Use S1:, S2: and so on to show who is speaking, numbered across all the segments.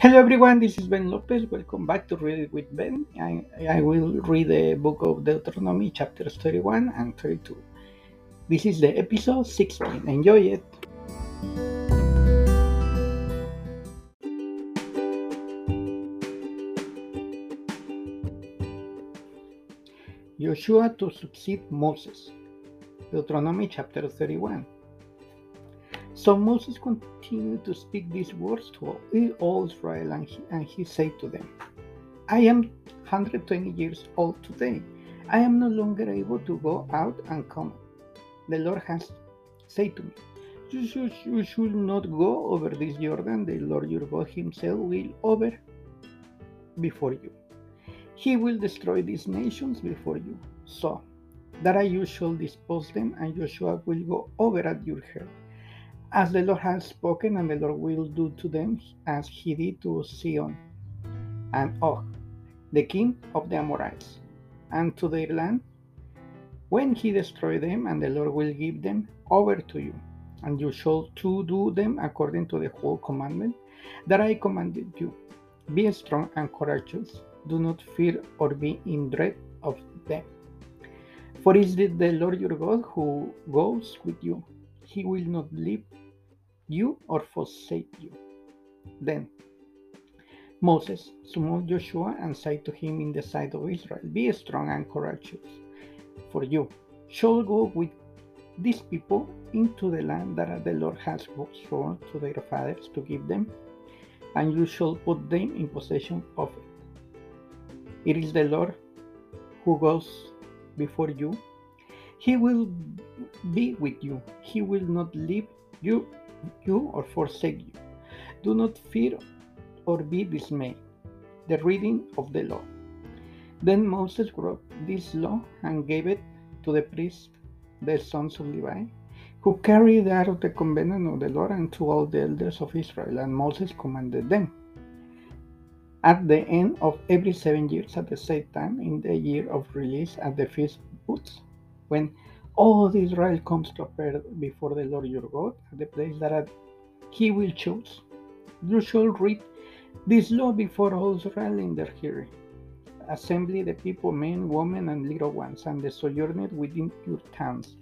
S1: Hello everyone, this is Ben Lopez. Welcome back to Read It with Ben. I, I will read the book of Deuteronomy, chapters 31 and 32. This is the episode 16. Enjoy it. Joshua to succeed Moses. Deuteronomy chapter 31. So Moses continued to speak these words to all Israel, and he, and he said to them, I am 120 years old today. I am no longer able to go out and come. The Lord has said to me, you should, you should not go over this Jordan. The Lord your God himself will over before you. He will destroy these nations before you. So that I you shall dispose them, and Joshua will go over at your head as the Lord has spoken, and the Lord will do to them as he did to Sihon and Og, the king of the Amorites, and to their land, when he destroy them, and the Lord will give them over to you. And you shall too do them according to the whole commandment that I commanded you. Be strong and courageous. Do not fear or be in dread of them. For it is the Lord your God who goes with you. He will not leave you or forsake you. Then Moses summoned Joshua and said to him in the sight of Israel, Be strong and courageous, for you shall go with these people into the land that the Lord has sworn to their fathers to give them, and you shall put them in possession of it. It is the Lord who goes before you. He will be with you. He will not leave you you or forsake you. Do not fear or be dismayed. The reading of the law. Then Moses wrote this law and gave it to the priests, the sons of Levi, who carried out the covenant of the Lord, and to all the elders of Israel. And Moses commanded them. At the end of every seven years, at the same time, in the year of release at the feast of booths, when all Israel comes to appear before the Lord your God at the place that he will choose. You shall read this law before all Israel in their hearing. Assembly the people, men, women, and little ones, and the sojourners within your towns,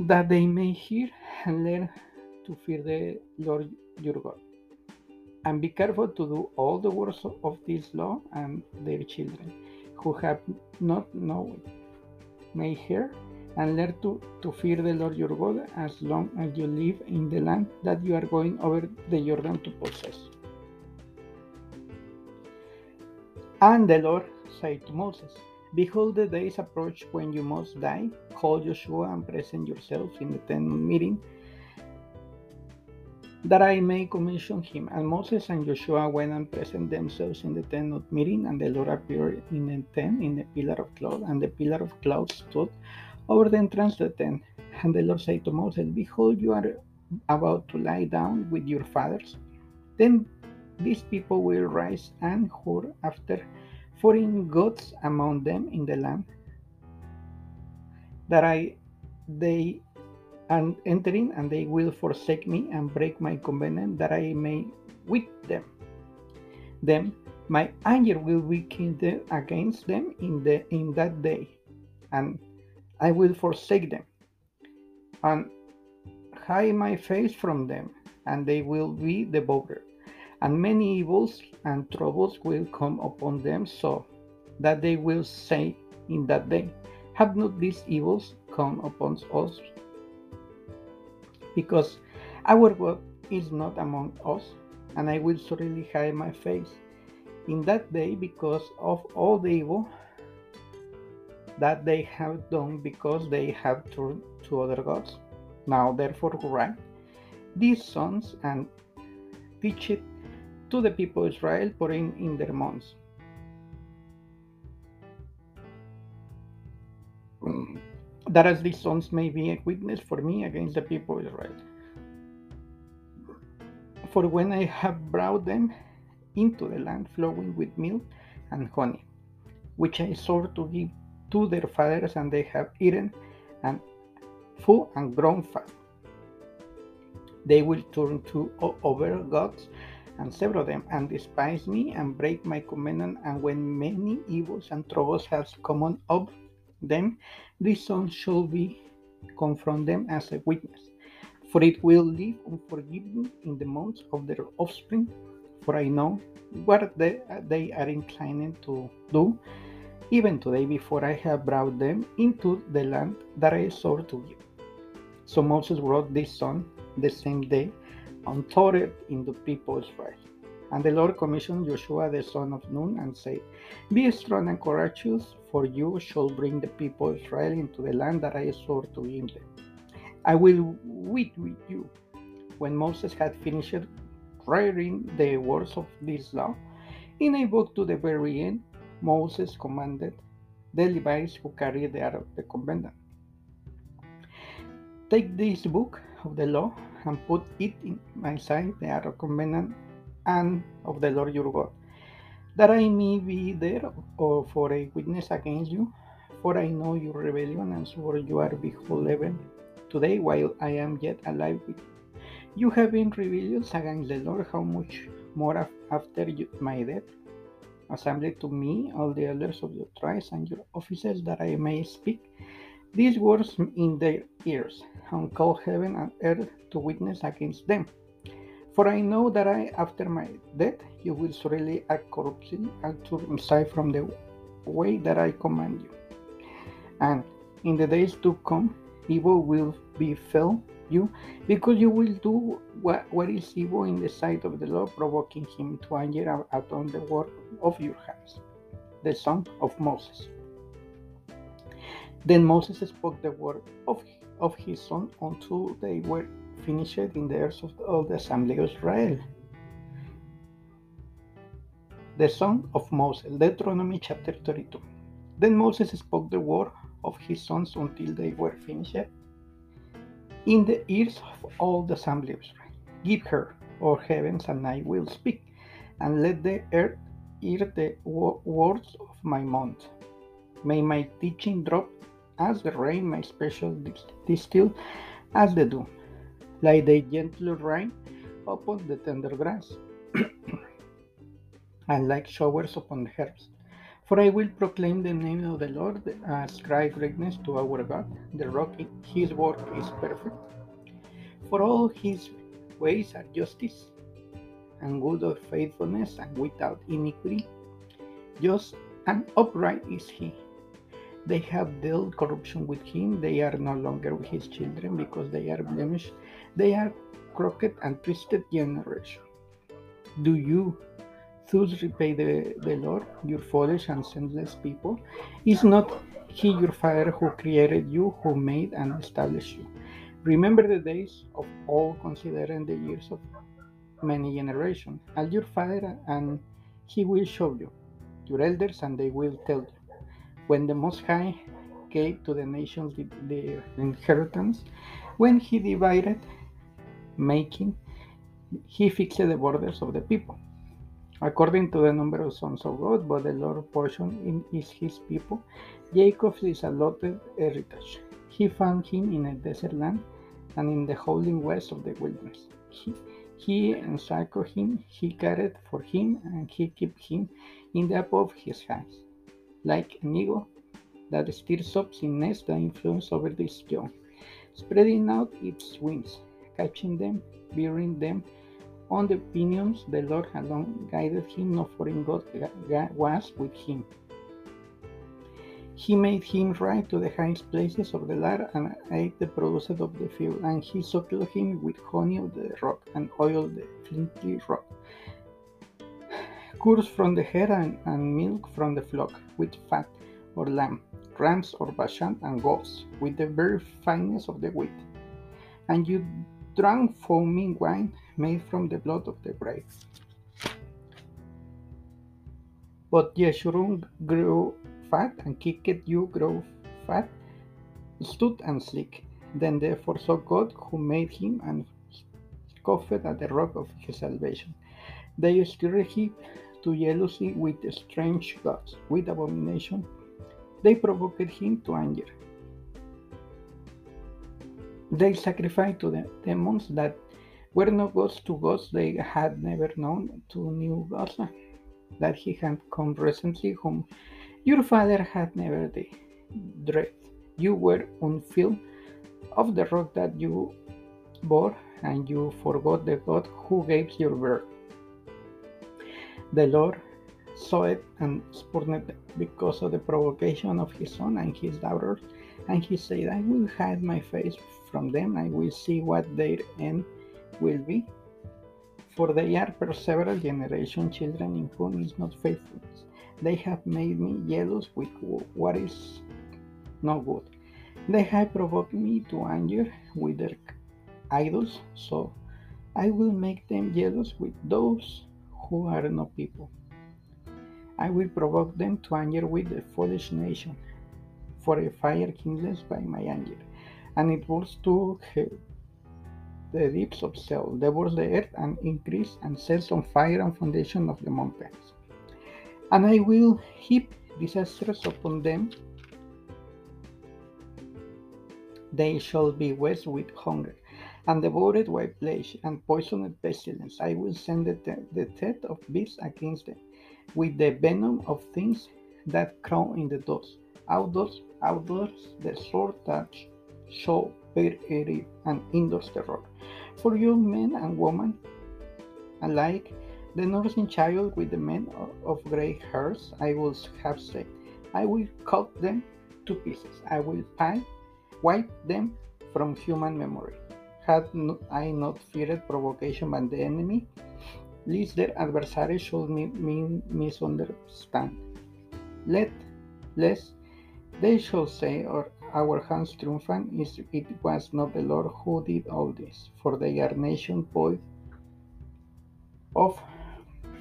S1: that they may hear and learn to fear the Lord your God. And be careful to do all the words of this law, and their children, who have not known, may hear and learn to, to fear the Lord your God as long as you live in the land that you are going over the Jordan to possess. And the Lord said to Moses, Behold, the days approach when you must die. Call Joshua and present yourselves in the tent meeting, that I may commission him. And Moses and Joshua went and presented themselves in the tent of meeting, and the Lord appeared in the tent in the pillar of cloud, and the pillar of cloud stood over the entrance the tent. And the Lord said to Moses, Behold, you are about to lie down with your fathers. Then these people will rise and whore after foreign gods among them in the land that I they are entering, and they will forsake me and break my covenant that I may with them. Then my anger will be kindled against them in the in that day, and I will forsake them and hide my face from them, and they will be devoured. And many evils and troubles will come upon them, so that they will say in that day, Have not these evils come upon us? Because our God is not among us, and I will surely hide my face in that day because of all the evil that they have done because they have turned to other gods. Now, therefore, write these songs and teach it to the people of Israel, putting in their mouths. That as these sons may be a witness for me against the people of Israel. For when I have brought them into the land flowing with milk and honey, which I swore to give to their fathers, and they have eaten and full and grown fat. They will turn to other gods and sever them, and despise me, and break my commandment. And when many evils and troubles have come up them, this son shall be confront them as a witness. For it will live unforgiven in the mouths of their offspring, for I know what they, they are inclined to do, even today before I have brought them into the land that I swore to you. So Moses wrote this song the same day and taught it in the people Israel. And the Lord commissioned Joshua the son of Nun and said, Be strong and courageous, for you shall bring the people Israel into the land that I swore to give them. I will wait with you. When Moses had finished writing the words of this law, in a book to the very end, Moses commanded the Levites who carried the Ark of the Covenant Take this book of the law and put it in my sight, the Ark of the Covenant, and of the Lord your God, that I may be there or for a witness against you. For I know your rebellion, and so you are beholden today while I am yet alive with you. You have been rebellious against the Lord, how much more after my death? Assemble to me all the elders of your tribes and your officers, that I may speak these words in their ears, and call heaven and earth to witness against them. For I know that I, after my death, you will surely act corruptly and turn aside from the way that I command you. And in the days to come, evil will befall you, because you will do what, what is evil in the sight of the Lord, provoking him to anger upon the work of your hands. The Song of Moses. Then Moses spoke the word of, of his son until they were finished in the ears of, of the assembly of Israel. The Song of Moses, Deuteronomy chapter 32. Then Moses spoke the word of his sons until they were finished in the ears of all the Israel. Give her, O heavens, and I will speak, and let the earth hear the words of my mouth. May my teaching drop as the rain, my special distill as the dew, like the gentle rain upon the tender grass, and like showers upon the herbs. For I will proclaim the name of the Lord, ascribe greatness to our God, the rock, his work is perfect. For all his ways are justice, and good of faithfulness, and without iniquity. Just and upright is he they have dealt corruption with him. They are no longer with his children because they are blemished. They are crooked and twisted generation. Do you thus repay the, the Lord, your foolish and senseless people? Is not he your father who created you, who made and established you? Remember the days of all, considering the years of many generations. As your father, and he will show you, your elders, and they will tell you. When the Most High gave to the nations their inheritance, when he divided, making, he fixed the borders of the people. According to the number of sons of God, but the Lord portion is his people. Jacob's is allotted heritage. He found him in a desert land and in the holy west of the wilderness. He, he encircled him, he cared for him, and he kept him in the of his hands like an eagle that stirs up its nest the influence over this young, spreading out its wings, catching them, bearing them on the pinions. The Lord had long guided him, no foreign God was with him. He made him ride to the highest places of the land and ate the produce of the field, and he suckled him with honey of the rock and oil the flinty rock Curs from the herd and, and milk from the flock, with fat or lamb, rams or Bashan and goats, with the very fineness of the wheat. And you drank foaming wine made from the blood of the brave. But Yeshurun grew fat, and kicked you grew fat, stood and sleek. Then they forsook God who made him and scoffed at the rock of his salvation. They stirred him to jealousy with strange gods, with abomination. They provoked him to anger. They sacrificed to the demons that were no gods to gods they had never known, to new gods eh, that he had come recently, whom your father had never dread. You were unfilled of the rock that you bore, and you forgot the God who gave your birth. The Lord saw it and spurned it because of the provocation of his son and his daughters, and he said, I will hide my face from them, I will see what their end will be. For they are per several generations children in whom is not faithfulness. They have made me jealous with what is not good. They have provoked me to anger with their idols, so I will make them jealous with those who are no people. I will provoke them to anger with the foolish nation, for a fire kindles by my anger, and it burns to the deeps of Sheol, devours the earth and increase and sets on fire and foundation of the mountains. And I will heap disasters upon them. They shall be west with hunger, and devoured by plague and poisoned pestilence. I will send the, the death of beasts against them, with the venom of things that crawl in the dust. Outdoors, outdoors, the sword that shall it, and indoors terror. For you men and women alike, the nursing child with the men of grey hairs, I will have said, I will cut them to pieces. I will pie, wipe them from human memory. Had I not feared provocation by the enemy, lest their adversaries should me misunderstand. Let lest they shall say, or our hands triumphant is it was not the Lord who did all this, for they are nation void of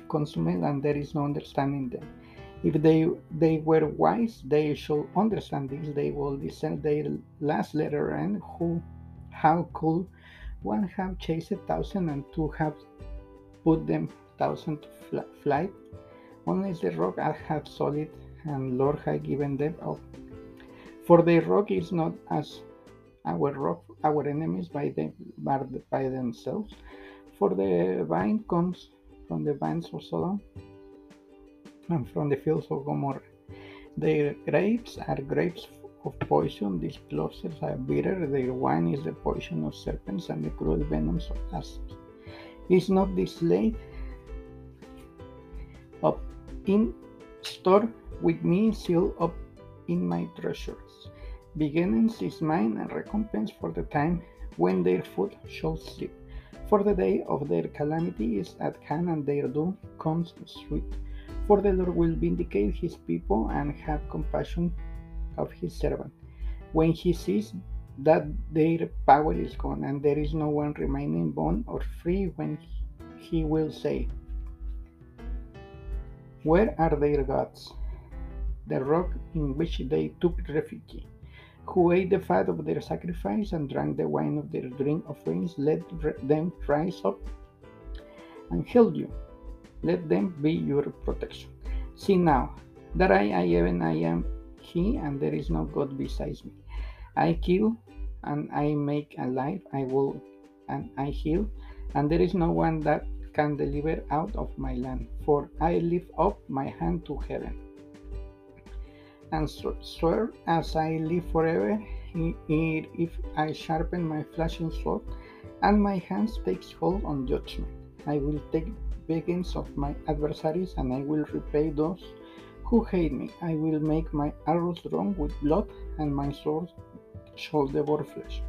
S1: consummate and there is no understanding them. If they they were wise, they should understand this. They will descend their last letter and who how could one have chased a thousand and two have put them thousand to flight? Only the rock I have solid and Lord had given them up for the rock is not as our rock, our enemies by them by themselves. For the vine comes from the vines of Sodom and from the fields of Gomorrah. Their grapes are grapes of poison, these clusters are bitter, their wine is the poison of serpents and the cruel venoms of asps. Is not this laid up in store with me, sealed up in my treasures. Beginnings is mine and recompense for the time when their foot shall slip. For the day of their calamity is at hand, and their doom comes sweet. For the Lord will vindicate his people and have compassion of his servant. When he sees that their power is gone, and there is no one remaining bond or free, when he will say, Where are their gods? the rock in which they took refuge, who ate the fat of their sacrifice and drank the wine of their drink offerings, let them rise up and help you. Let them be your protection. See now that I, I even I am He, and there is no God besides me. I kill and I make alive. I will and I heal, and there is no one that can deliver out of my land. For I lift up my hand to heaven and swear as I live forever, if I sharpen my flashing sword, and my hands takes hold on judgment, I will take vengeance of my adversaries, and I will repay those who hate me. I will make my arrows drawn with blood, and my sword shall devour flesh.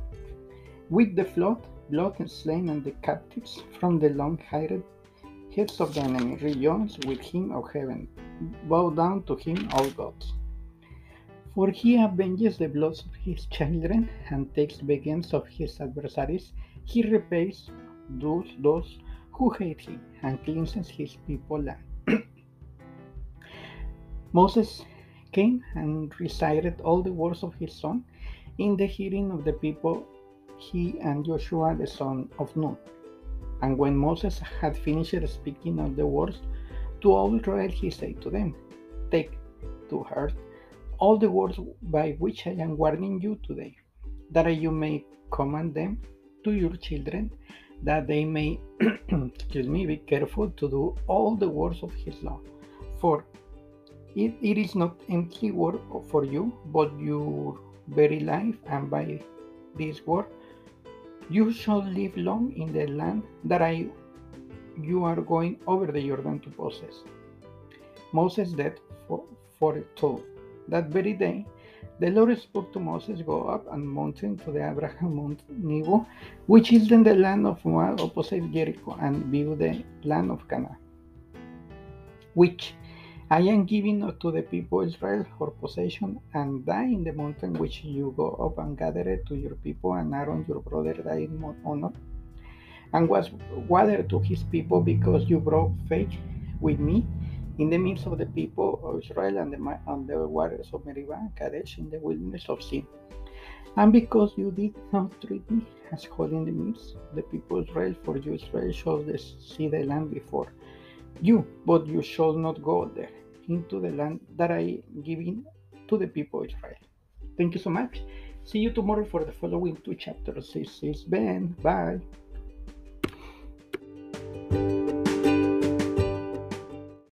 S1: With the flood, blood and slain and the captives from the long-haired heads of the enemy, rejoice with him, of heaven. Bow down to him, all gods. For he avenges the blood of his children and takes vengeance of his adversaries. He repays those, those who hate him and cleanses his people land. Moses came and recited all the words of his son in the hearing of the people, he and Joshua the son of Nun. And when Moses had finished speaking of the words to all Israel, he said to them, Take to heart all the words by which I am warning you today, that you may command them to your children, that they may, excuse me, be careful to do all the words of his law. For it, it is not empty word for you, but your very life, and by this word you shall live long in the land that I you are going over the Jordan to possess. Moses did for, foretold that very day the Lord spoke to Moses, Go up and mountain to the Abarim Mount Nebo, which is in the land of Moab opposite Jericho, and view the land of Canaan, which I am giving to the people Israel for possession, and die in the mountain which you go up and gather it to your people, and Aaron your brother died in honor, and was watered to his people because you broke faith with me in the midst of the people of Israel and the, the waters of Meribah and Kadesh in the wilderness of Zin. And because you did not treat me as holy in the midst of the people of Israel, for you Israel shall see the land before you, but you shall not go there into the land that I giving to the people of Israel. Thank you so much. See you tomorrow for the following two chapters. This is Ben. Bye.